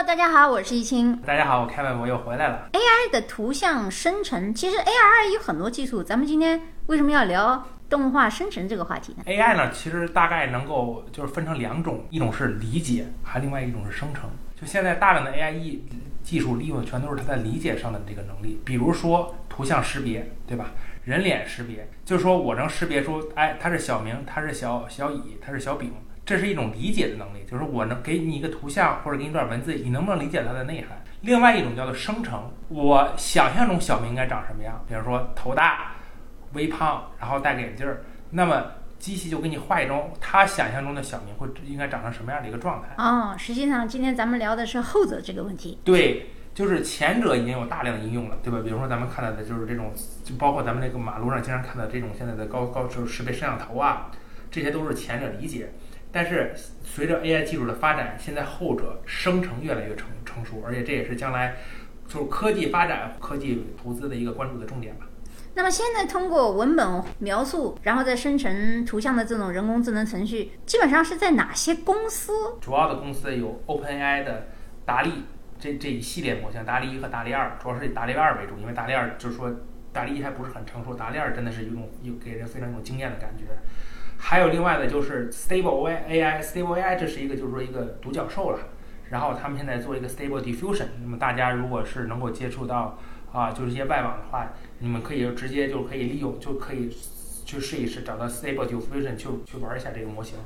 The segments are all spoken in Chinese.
Hello，大家好，我是易清。大家好，我 Kevin，我又回来了。AI 的图像生成，其实 AI 有很多技术，咱们今天为什么要聊动画生成这个话题呢？AI 呢，其实大概能够就是分成两种，一种是理解，还另外一种是生成。就现在大量的 AI 技技术利用的全都是它在理解上的这个能力，比如说图像识别，对吧？人脸识别，就是说我能识别出，哎，他是小明，他是小小乙，他是小丙，这是一种理解的能力，就是我能给你一个图像或者给你一段文字，你能不能理解它的内涵？另外一种叫做生成，我想象中小明应该长什么样？比如说头大、微胖，然后戴个眼镜儿，那么机器就给你画一种他想象中的小明会应该长成什么样的一个状态。哦，实际上今天咱们聊的是后者这个问题。对，就是前者已经有大量的应用了，对吧？比如说咱们看到的就是这种，就包括咱们那个马路上经常看到这种现在的高高就是识别摄像头啊，这些都是前者理解。但是随着 AI 技术的发展，现在后者生成越来越成成熟，而且这也是将来就是科技发展、科技投资的一个关注的重点吧。那么现在通过文本描述，然后再生成图像的这种人工智能程序，基本上是在哪些公司？主要的公司有 OpenAI 的达利这这一系列模型，达利一和达利二，主要是以达利二为主，因为达利二就是说达利一还不是很成熟，达利二真的是一种有给人非常有经验的感觉。还有另外的就是 Stable AI，Stable AI 这是一个就是说一个独角兽了。然后他们现在做一个 Stable Diffusion，那么大家如果是能够接触到啊，就是一些外网的话，你们可以直接就可以利用，就可以去试一试，找到 Stable Diffusion 去去玩一下这个模型。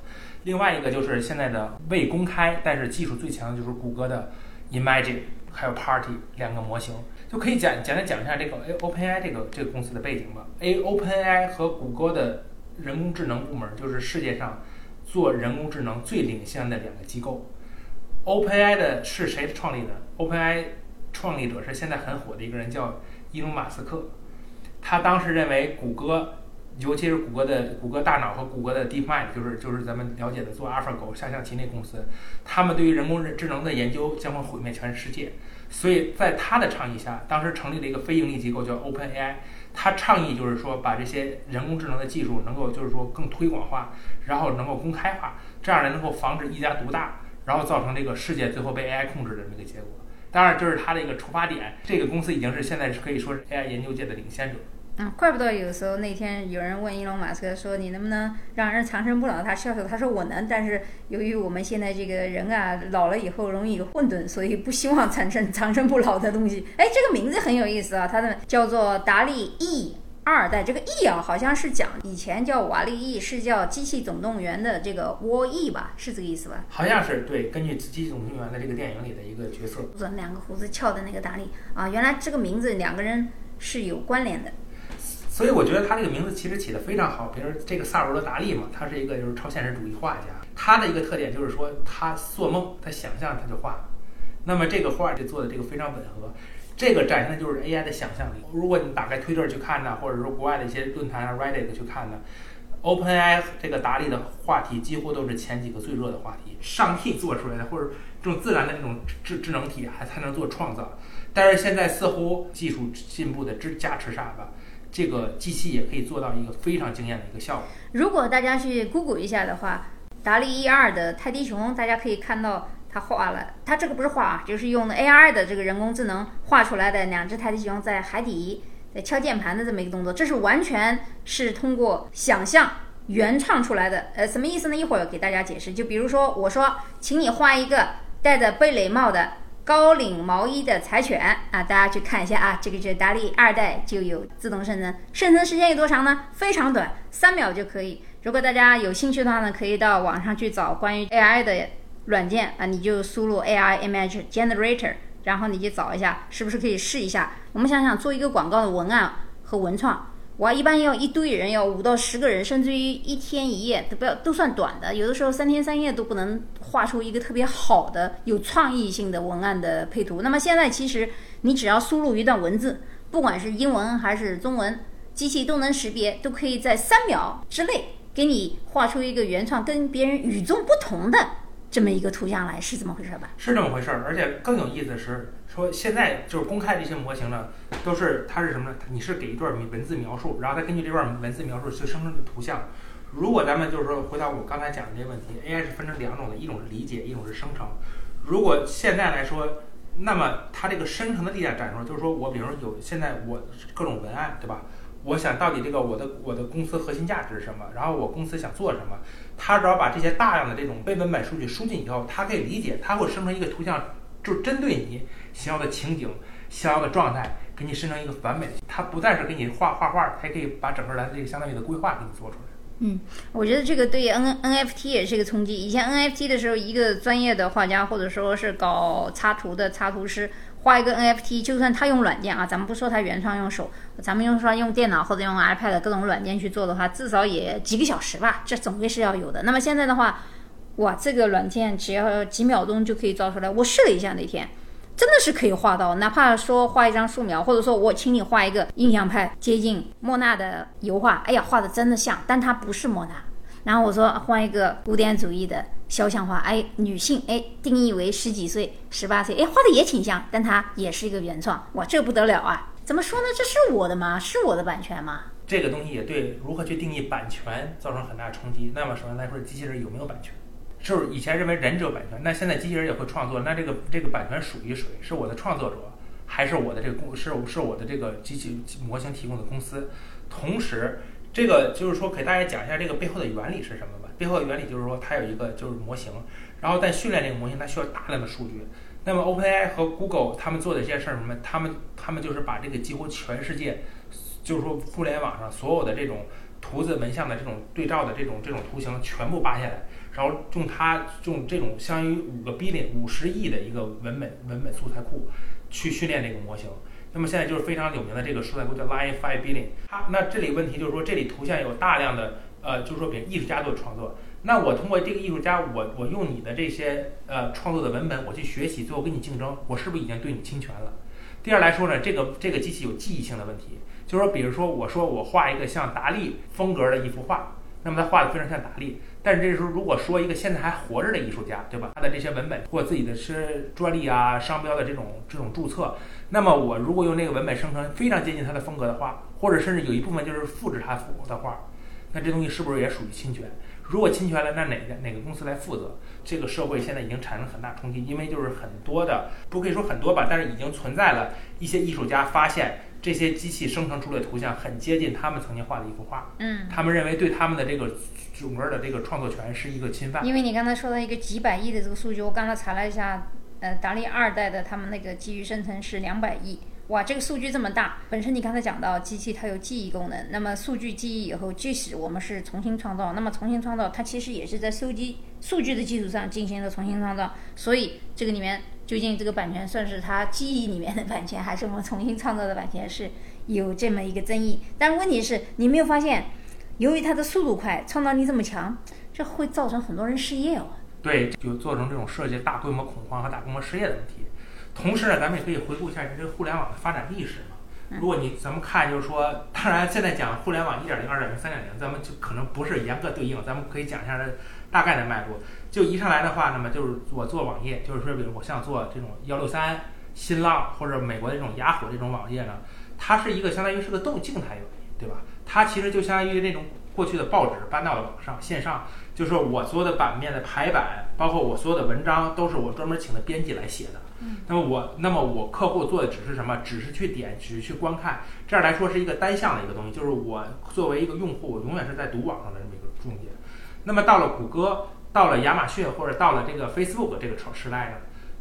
另外一个就是现在的未公开，但是技术最强的就是谷歌的 Imagine 还有 Party 两个模型，就可以简简单讲一下这个 A OpenAI 这个这个公司的背景吧。A OpenAI 和谷歌的人工智能部门就是世界上做人工智能最领先的两个机构。OpenAI 的是谁创立的？OpenAI 创立者是现在很火的一个人，叫伊隆马斯克。他当时认为谷歌，尤其是谷歌的谷歌大脑和谷歌的 DeepMind，就是就是咱们了解的做 AlphaGo 下象棋那公司，他们对于人工智能的研究将会毁灭全世界。所以在他的倡议下，当时成立了一个非盈利机构叫 OpenAI。他倡议就是说，把这些人工智能的技术能够就是说更推广化，然后能够公开化，这样呢能够防止一家独大。然后造成这个世界最后被 AI 控制的这么一个结果。当然，这是他的一个出发点。这个公司已经是现在是可以说是 AI 研究界的领先者。嗯，怪不得有时候那天有人问伊隆马斯克说：“你能不能让人长生不老？”他笑笑，他说：“我能，但是由于我们现在这个人啊老了以后容易混沌，所以不希望产生长生不老的东西。”哎，这个名字很有意思啊，它的叫做达利 E。二代这个 E 啊，好像是讲以前叫瓦力 E，是叫《机器总动员》的这个沃 E 吧，是这个意思吧？好像是对，根据《机器总动员》的这个电影里的一个角色，两个胡子翘的那个达利啊，原来这个名字两个人是有关联的。所以我觉得他这个名字其实起的非常好。比如这个萨尔罗·达利嘛，他是一个就是超现实主义画家，他的一个特点就是说他做梦，他想象他就画。那么这个画就做的这个非常吻合。这个展现的就是 AI 的想象力。如果你打开推特去看呢，或者说国外的一些论坛啊 Reddit 去看呢，OpenAI 这个达利的话题几乎都是前几个最热的话题。上帝做出来的，或者这种自然的这种智智能体还才能做创造。但是现在似乎技术进步的支加持下吧，这个机器也可以做到一个非常惊艳的一个效果。如果大家去 Google 一下的话，达利一二的泰迪熊，大家可以看到。他画了，他这个不是画啊，就是用的 AI 的这个人工智能画出来的两只泰迪熊在海底在敲键盘的这么一个动作，这是完全是通过想象原创出来的。呃，什么意思呢？一会儿给大家解释。就比如说，我说，请你画一个戴着贝雷帽的高领毛衣的柴犬啊，大家去看一下啊，这个是达利二代就有自动生成，生成时间有多长呢？非常短，三秒就可以。如果大家有兴趣的话呢，可以到网上去找关于 AI 的。软件啊，你就输入 AI Image Generator，然后你就找一下，是不是可以试一下？我们想想做一个广告的文案和文创，我一般要一堆人，要五到十个人，甚至于一天一夜都不要都算短的，有的时候三天三夜都不能画出一个特别好的、有创意性的文案的配图。那么现在其实你只要输入一段文字，不管是英文还是中文，机器都能识别，都可以在三秒之内给你画出一个原创、跟别人与众不同的。这么一个图像来是这么回事吧？是这么回事儿，而且更有意思的是，说现在就是公开这些模型呢，都是它是什么呢？你是给一段文字描述，然后再根据这段文字描述去生成图像。如果咱们就是说回到我刚才讲的这些问题，AI 是分成两种的，一种是理解，一种是生成。如果现在来说，那么它这个生成的地点展示，就是说我比如说有现在我各种文案，对吧？我想到底这个我的我的公司核心价值是什么？然后我公司想做什么？他只要把这些大量的这种非文本数据输进以后，它可以理解，它会生成一个图像，就针对你想要的情景、想要的状态，给你生成一个完美的。它不但是给你画画画，还可以把整个的这个相当于的规划给你做出来。嗯，我觉得这个对 N NFT 也是一个冲击。以前 NFT 的时候，一个专业的画家或者说是搞插图的插图师画一个 NFT，就算他用软件啊，咱们不说他原创用手，咱们用说用电脑或者用 iPad 各种软件去做的话，至少也几个小时吧，这总归是要有的。那么现在的话，哇，这个软件只要几秒钟就可以造出来。我试了一下那天。真的是可以画到，哪怕说画一张素描，或者说我请你画一个印象派接近莫娜的油画，哎呀，画的真的像，但它不是莫娜。然后我说换一个古典主义的肖像画，哎，女性，哎，定义为十几岁、十八岁，哎，画的也挺像，但它也是一个原创，哇，这不得了啊！怎么说呢？这是我的吗？是我的版权吗？这个东西也对如何去定义版权造成很大冲击。那么首先来说，机器人有没有版权？就是以前认为人只有版权，那现在机器人也会创作，那这个这个版权属于谁？是我的创作者，还是我的这个公是是我的这个机器模型提供的公司？同时，这个就是说给大家讲一下这个背后的原理是什么。背后的原理就是说它有一个就是模型，然后在训练这个模型，它需要大量的数据。那么 OpenAI 和 Google 他们做的这些事儿什么？他们他们就是把这个几乎全世界，就是说互联网上所有的这种图字文像的这种对照的这种这种图形全部扒下来。然后用它用这种相当于五个 billion 五十亿的一个文本文本素材库去训练这个模型。那么现在就是非常有名的这个素材库叫 Line Five Billion。它那这里问题就是说这里图像有大量的呃，就是说给艺术家做创作。那我通过这个艺术家，我我用你的这些呃创作的文本，我去学习，最后跟你竞争，我是不是已经对你侵权了？第二来说呢，这个这个机器有记忆性的问题，就是说比如说我说我画一个像达利风格的一幅画，那么他画的非常像达利。但是这时候，如果说一个现在还活着的艺术家，对吧？他的这些文本或自己的是专利啊、商标的这种这种注册，那么我如果用那个文本生成非常接近他的风格的画，或者甚至有一部分就是复制他的画，那这东西是不是也属于侵权？如果侵权了，那哪个哪个公司来负责？这个社会现在已经产生很大冲击，因为就是很多的，不可以说很多吧，但是已经存在了一些艺术家发现。这些机器生成出来的图像很接近他们曾经画的一幅画，嗯，他们认为对他们的这个整个的这个创作权是一个侵犯。因为你刚才说到一个几百亿的这个数据，我刚才查了一下，呃，达利二代的他们那个基于生成是两百亿。哇，这个数据这么大，本身你刚才讲到机器它有记忆功能，那么数据记忆以后，即使我们是重新创造，那么重新创造它其实也是在收集数据的基础上进行了重新创造，所以这个里面究竟这个版权算是它记忆里面的版权，还是我们重新创造的版权，是有这么一个争议。但问题是，你没有发现，由于它的速度快，创造力这么强，这会造成很多人失业哦。对，就做成这种设计大规模恐慌和大规模失业的问题。同时呢，咱们也可以回顾一下这个互联网的发展历史嘛。如果你咱们看，就是说，当然现在讲互联网一点零、二点零、三点零，咱们就可能不是严格对应，咱们可以讲一下它大概的脉络。就一上来的话，那么就是我做网页，就是说，比如我像做这种幺六三、新浪或者美国的这种雅虎这种网页呢，它是一个相当于是个动静态网页，对吧？它其实就相当于那种过去的报纸搬到了网上线上，就是说我所有的版面的排版，包括我所有的文章，都是我专门请的编辑来写的。那么我，那么我客户做的只是什么？只是去点，只是去观看，这样来说是一个单向的一个东西。就是我作为一个用户，我永远是在读网上的这么一个中介。那么到了谷歌，到了亚马逊，或者到了这个 Facebook 这个时时代呢，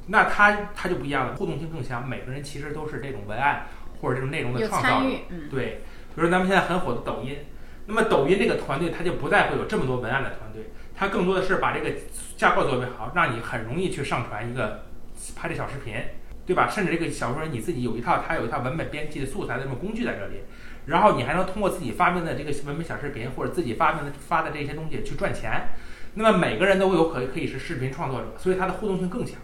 那它它就不一样了，互动性更强。每个人其实都是这种文案或者这种内容的创造者。对，比如咱们现在很火的抖音，那么抖音这个团队，它就不再会有这么多文案的团队，它更多的是把这个架构做为好，让你很容易去上传一个。拍这小视频，对吧？甚至这个小说你自己有一套，它有一套文本编辑的素材的这种工具在这里，然后你还能通过自己发明的这个文本小视频或者自己发明的发的这些东西去赚钱。那么每个人都有可可以是视频创作者，所以它的互动性更强。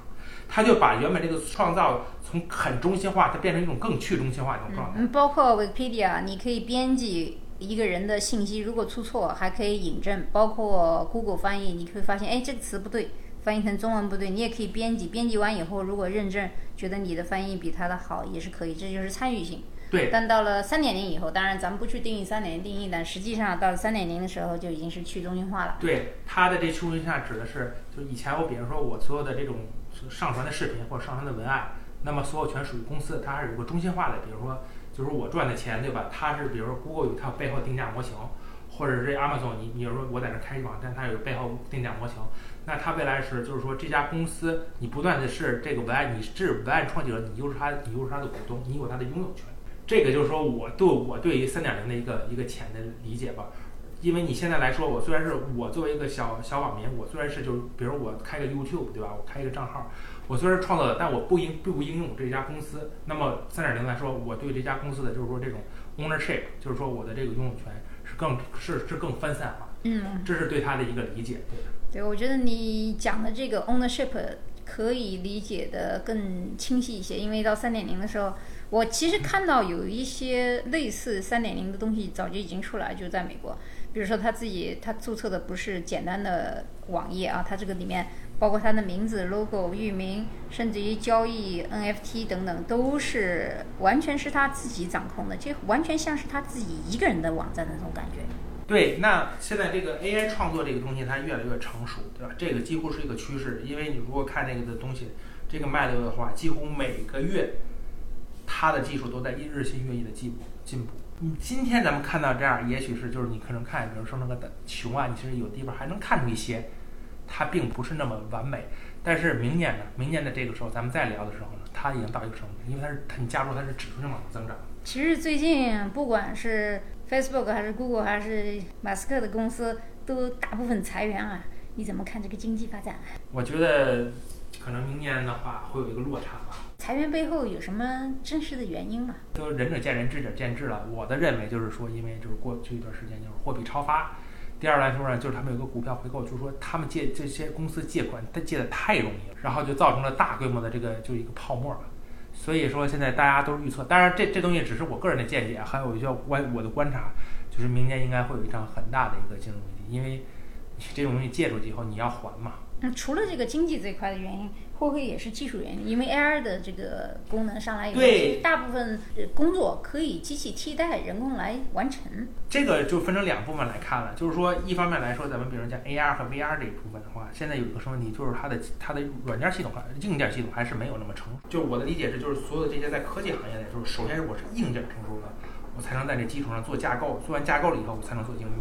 他就把原本这个创造从很中心化，它变成一种更去中心化一种状态。嗯，包括 Wikipedia，你可以编辑一个人的信息，如果出错还可以引证。包括 Google 翻译，你会发现，哎，这个词不对。翻译成中文不对，你也可以编辑。编辑完以后，如果认证觉得你的翻译比他的好，也是可以。这就是参与性。对。但到了三点零以后，当然咱们不去定义三点零定义，但实际上到了三点零的时候，就已经是去中心化了。对，它的这去中心化指的是，就以前我比如说我所有的这种上传的视频或者上传的文案，那么所有权属于公司，它还是有个中心化的，比如说就是我赚的钱，对吧？它是比如说 Google 有它背后定价模型，或者是 Amazon，你比如说我在这开一网站，它有背后定价模型，那它未来是就是说这家公司你不断的是这个文案，你是文案创建者，你就是它，你就是它的股东，你有它的拥有权。这个就是说我对我对于三点零的一个一个浅的理解吧。因为你现在来说，我虽然是我作为一个小小网民，我虽然是就是比如我开个 YouTube 对吧，我开一个账号，我虽然是创造了，但我不应并不应用这家公司。那么三点零来说，我对这家公司的就是说这种 ownership，就是说我的这个拥有权是更是是更分散化。嗯，这是对他的一个理解。对，我觉得你讲的这个 ownership 可以理解的更清晰一些，因为到三点零的时候，我其实看到有一些类似三点零的东西早就已经出来，就在美国。比如说他自己，他注册的不是简单的网页啊，他这个里面包括他的名字、logo、域名，甚至于交易 NFT 等等，都是完全是他自己掌控的，就完全像是他自己一个人的网站的那种感觉。对，那现在这个 AI 创作这个东西，它越来越成熟，对吧？这个几乎是一个趋势，因为你如果看那个的东西，这个脉流的话，几乎每个月它的技术都在日新月异的进步进步。你今天咱们看到这样，也许是就是你可能看，比如说那个熊啊，你其实有地方还能看出一些，它并不是那么完美。但是明年呢，明年的这个时候咱们再聊的时候呢，它已经到一个什么，因为它是你加入它是指数性往增长。其实最近不管是 Facebook 还是 Google 还是马斯克的公司，都大部分裁员啊。你怎么看这个经济发展？我觉得可能明年的话会有一个落差吧。裁员背后有什么真实的原因吗？都仁者见仁，智者见智了。我的认为就是说，因为就是过去一段时间就是货币超发。第二来说呢，就是他们有个股票回购，就是说他们借这些公司借款，他借的太容易了，然后就造成了大规模的这个就一个泡沫。所以说现在大家都是预测，当然这这东西只是我个人的见解，还有一些观我的观察，就是明年应该会有一场很大的一个金融危机，因为这种东西借出去以后你要还嘛。那除了这个经济这块的原因。会不会也是技术原因？因为 AI 的这个功能上来以后，其实大部分工作可以机器替代，人工来完成。这个就分成两部分来看了，就是说，一方面来说，咱们比如讲 AR 和 VR 这一部分的话，现在有一个什么问题，就是它的它的软件系统和硬件系统还是没有那么成熟。就是我的理解是，就是所有的这些在科技行业里，就是，首先是我是硬件成熟了，我才能在这基础上做架构，做完架构了以后，我才能做应用。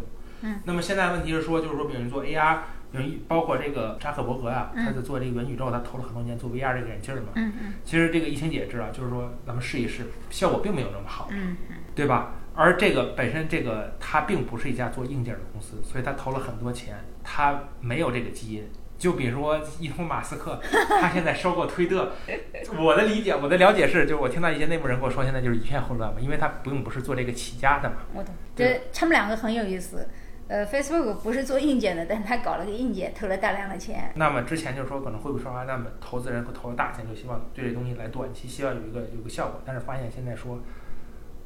嗯。那么现在问题是说，就是说，比如做 AR。有一包括这个扎克伯格啊，他在做这个元宇宙，他投了很多年做 VR 这个眼镜嘛。嗯嗯。其实这个疫情也知啊，就是说咱们试一试，效果并没有那么好。嗯嗯。对吧？而这个本身这个他并不是一家做硬件的公司，所以他投了很多钱，他没有这个基因。就比如说伊通马斯克，他现在收购推特，我的理解，我的了解是，就是我听到一些内部人跟我说，现在就是一片混乱嘛，因为他并不是做这个起家的嘛。我懂。对，他们两个很有意思。呃，Facebook 不是做硬件的，但他搞了个硬件，投了大量的钱。那么之前就是说可能会不会说，那么投资人会投了大钱，就希望对这东西来短期希望有一个有个效果，但是发现现在说，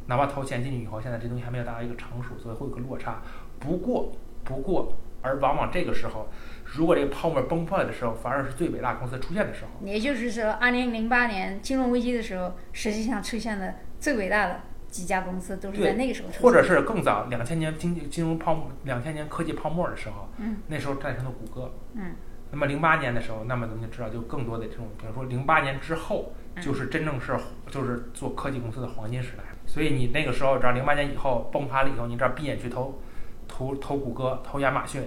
哪怕投钱进去以后，现在这东西还没有达到一个成熟，所以会有个落差。不过，不过，而往往这个时候，如果这个泡沫崩破的时候，反而是最伟大公司出现的时候。也就是说，二零零八年金融危机的时候，实际上出现了最伟大的。几家公司都是在那个时候，或者是更早，两千年经济金融泡沫、两千年科技泡沫的时候，嗯，那时候诞生的谷歌，嗯，那么零八年的时候，那么咱们就知道，就更多的这种，比如说零八年之后，就是真正是就是做科技公司的黄金时代。所以你那个时候，只要零八年以后崩盘了以后，你只要闭眼去投，投投谷歌、投亚马逊、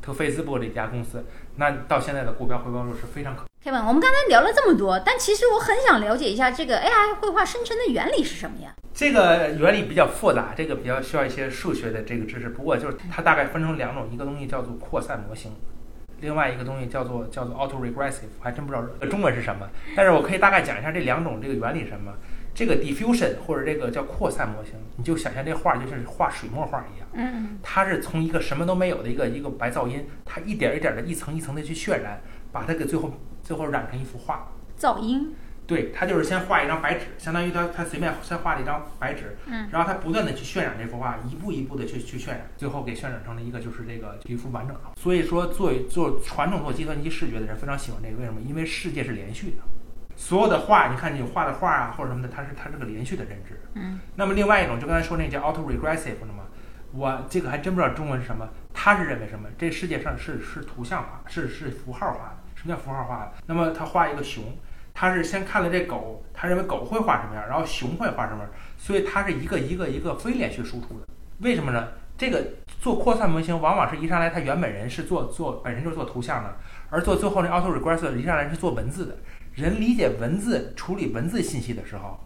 投 Facebook 这家公司，那到现在的股票回报率是非常可。Kevin，我们刚才聊了这么多，但其实我很想了解一下这个 AI 绘画生成的原理是什么呀？这个原理比较复杂，这个比较需要一些数学的这个知识。不过就是它大概分成两种，一个东西叫做扩散模型，另外一个东西叫做叫做 autoregressive，还真不知道中文是什么。但是我可以大概讲一下这两种这个原理是什么。这个 diffusion 或者这个叫扩散模型，你就想象这画就像是画水墨画一样，嗯，它是从一个什么都没有的一个一个白噪音，它一点一点的一层一层的去渲染，把它给最后最后染成一幅画。噪音。对他就是先画一张白纸，相当于他他随便先画了一张白纸，嗯，然后他不断的去渲染这幅画，一步一步的去去渲染，最后给渲染成了一个就是这个一幅完整的。所以说，做做传统做计算机视觉的人非常喜欢这个，为什么？因为世界是连续的，所有的画，你看你画的画啊或者什么的，它是它是个连续的认知。嗯。那么另外一种，就刚才说那叫 autoregressive 的嘛，我这个还真不知道中文是什么。他是认为什么？这世界上是是图像化，是是符号化的。什么叫符号化？那么他画一个熊，他是先看了这狗，他认为狗会画什么样，然后熊会画什么样，所以它是一个一个一个非连续输出的。为什么呢？这个做扩散模型，往往是一上来它原本人是做做本身就是做图像的，而做最后那 auto regressor 一上来是做文字的。人理解文字、处理文字信息的时候，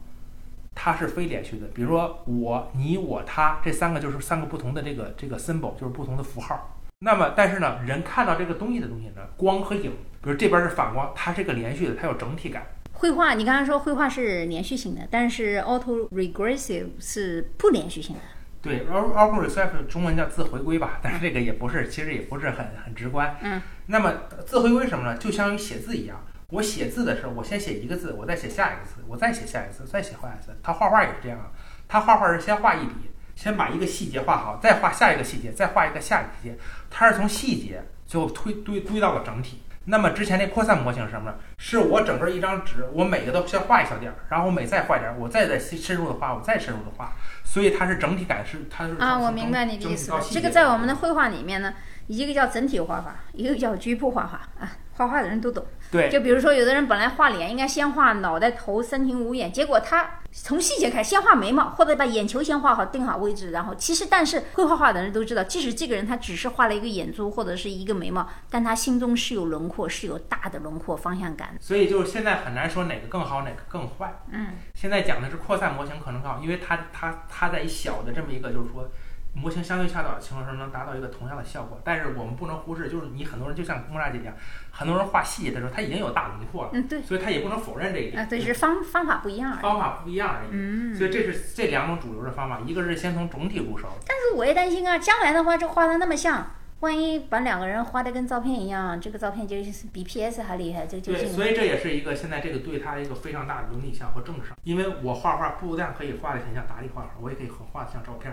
它是非连续的。比如说我、你、我、他这三个就是三个不同的这个这个 symbol，就是不同的符号。那么，但是呢，人看到这个东西的东西呢，光和影，比如这边是反光，它是一个连续的，它有整体感。绘画，你刚才说绘画是连续性的，但是 auto regressive 是不连续性的。对，auto regressive 中文叫自回归吧，但是这个也不是，其实也不是很很直观。嗯。那么自回归什么呢？就相当于写字一样，我写字的时候，我先写一个字，我再写下一个字，我再写下一个字，再写下一个字。他画画也是这样，他画画是先画一笔，先把一个细节画好，再画下一个细节，再画一个下一个细节。它是从细节最后推堆堆到了整体。那么之前那扩散模型是什么呢？是我整个一张纸，我每个都先画一小点儿，然后我每再画点儿，我再再深入的画，我再深入的画，所以它是整体感是它是啊，我明白你的意思了。这个在我们的绘画里面呢，一个叫整体画法，一个叫局部画法啊，画画的人都懂。对，就比如说，有的人本来画脸应该先画脑袋、头、三庭五眼，结果他从细节开始先画眉毛，或者把眼球先画好、定好位置，然后其实，但是会画画的人都知道，即使这个人他只是画了一个眼珠或者是一个眉毛，但他心中是有轮廓，是有大的轮廓方向感。所以就是现在很难说哪个更好，哪个更坏。嗯，现在讲的是扩散模型可能更好，因为它它它在小的这么一个就是说。模型相对恰当的情况下能达到一个同样的效果，但是我们不能忽视，就是你很多人就像莫娜姐一样，很多人画细节的时候，他已经有大轮廓了，嗯，对，所以他也不能否认这一点，啊，对，是方方法不一样而已，方法不一样而已，嗯，所以这是这两种主流的方法，一个是先从总体入手，但是我也担心啊，将来的话，这画的那么像，万一把两个人画的跟照片一样，这个照片就是比 PS 还厉害，这就对，所以这也是一个现在这个对他一个非常大的伦理上和政治上，因为我画画不但可以画的很像达利画画，我也可以很画的像照片。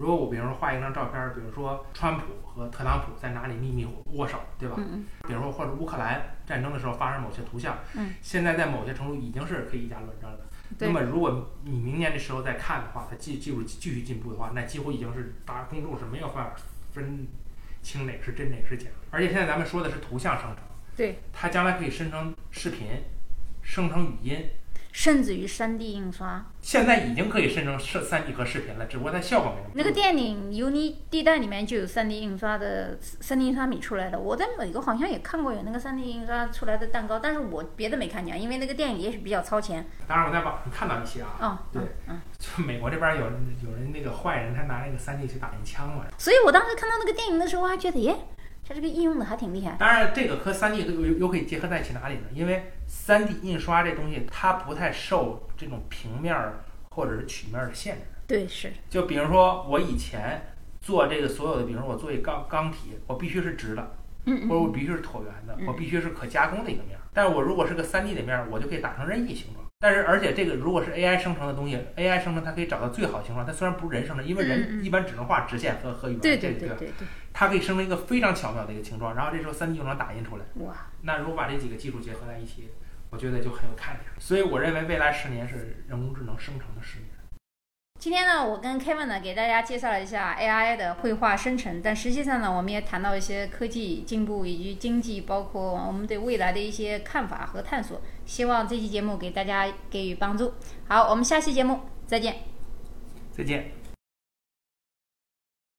如果我比如说画一张照片，比如说川普和特朗普在哪里秘密握手，对吧？嗯比如说或者乌克兰战争的时候发生某些图像，嗯。现在在某些程度已经是可以以假乱真了。那么如果你明年的时候再看的话，它技技术继续进步的话，那几乎已经是大公众是没有办法分清哪个是真哪个是假。而且现在咱们说的是图像生成，对。它将来可以生成视频，生成语音。甚至于三 D 印刷，现在已经可以生成摄 3D 和视频了，只不过它效果没那么。那个电影《油泥地带》里面就有三 D 印刷的三 D 印刷米出来的，我在美国好像也看过有那个三 D 印刷出来的蛋糕，但是我别的没看见，因为那个电影也许比较超前。当然我在网上看到一些啊，哦，对，嗯，就美国这边有有人那个坏人，他拿那个三 D 去打那枪了。所以我当时看到那个电影的时候，我还觉得耶。它这个应用的还挺厉害。当然，这个和 3D 又又可以结合在一起哪里呢？因为 3D 印刷这东西它不太受这种平面或者是曲面的限制。对，是。就比如说我以前做这个所有的，比如说我做一钢钢体，我必须是直的，嗯，或者我必须是椭圆的，我必须是可加工的一个面儿。但是我如果是个 3D 的面儿，我就可以打成任意形状。但是，而且这个如果是 AI 生成的东西，AI 生成它可以找到最好形状。它虽然不是人生成，因为人一般只能画直线和和圆，对对对对对。它可以生成一个非常巧妙的一个形状，然后这时候 3D 就能打印出来。哇！那如果把这几个技术结合在一起，我觉得就很有看点。所以我认为未来十年是人工智能生成的十年。今天呢，我跟 Kevin 呢给大家介绍了一下 AI 的绘画生成，但实际上呢，我们也谈到一些科技进步以及经济，包括我们对未来的一些看法和探索。希望这期节目给大家给予帮助。好，我们下期节目再见。再见。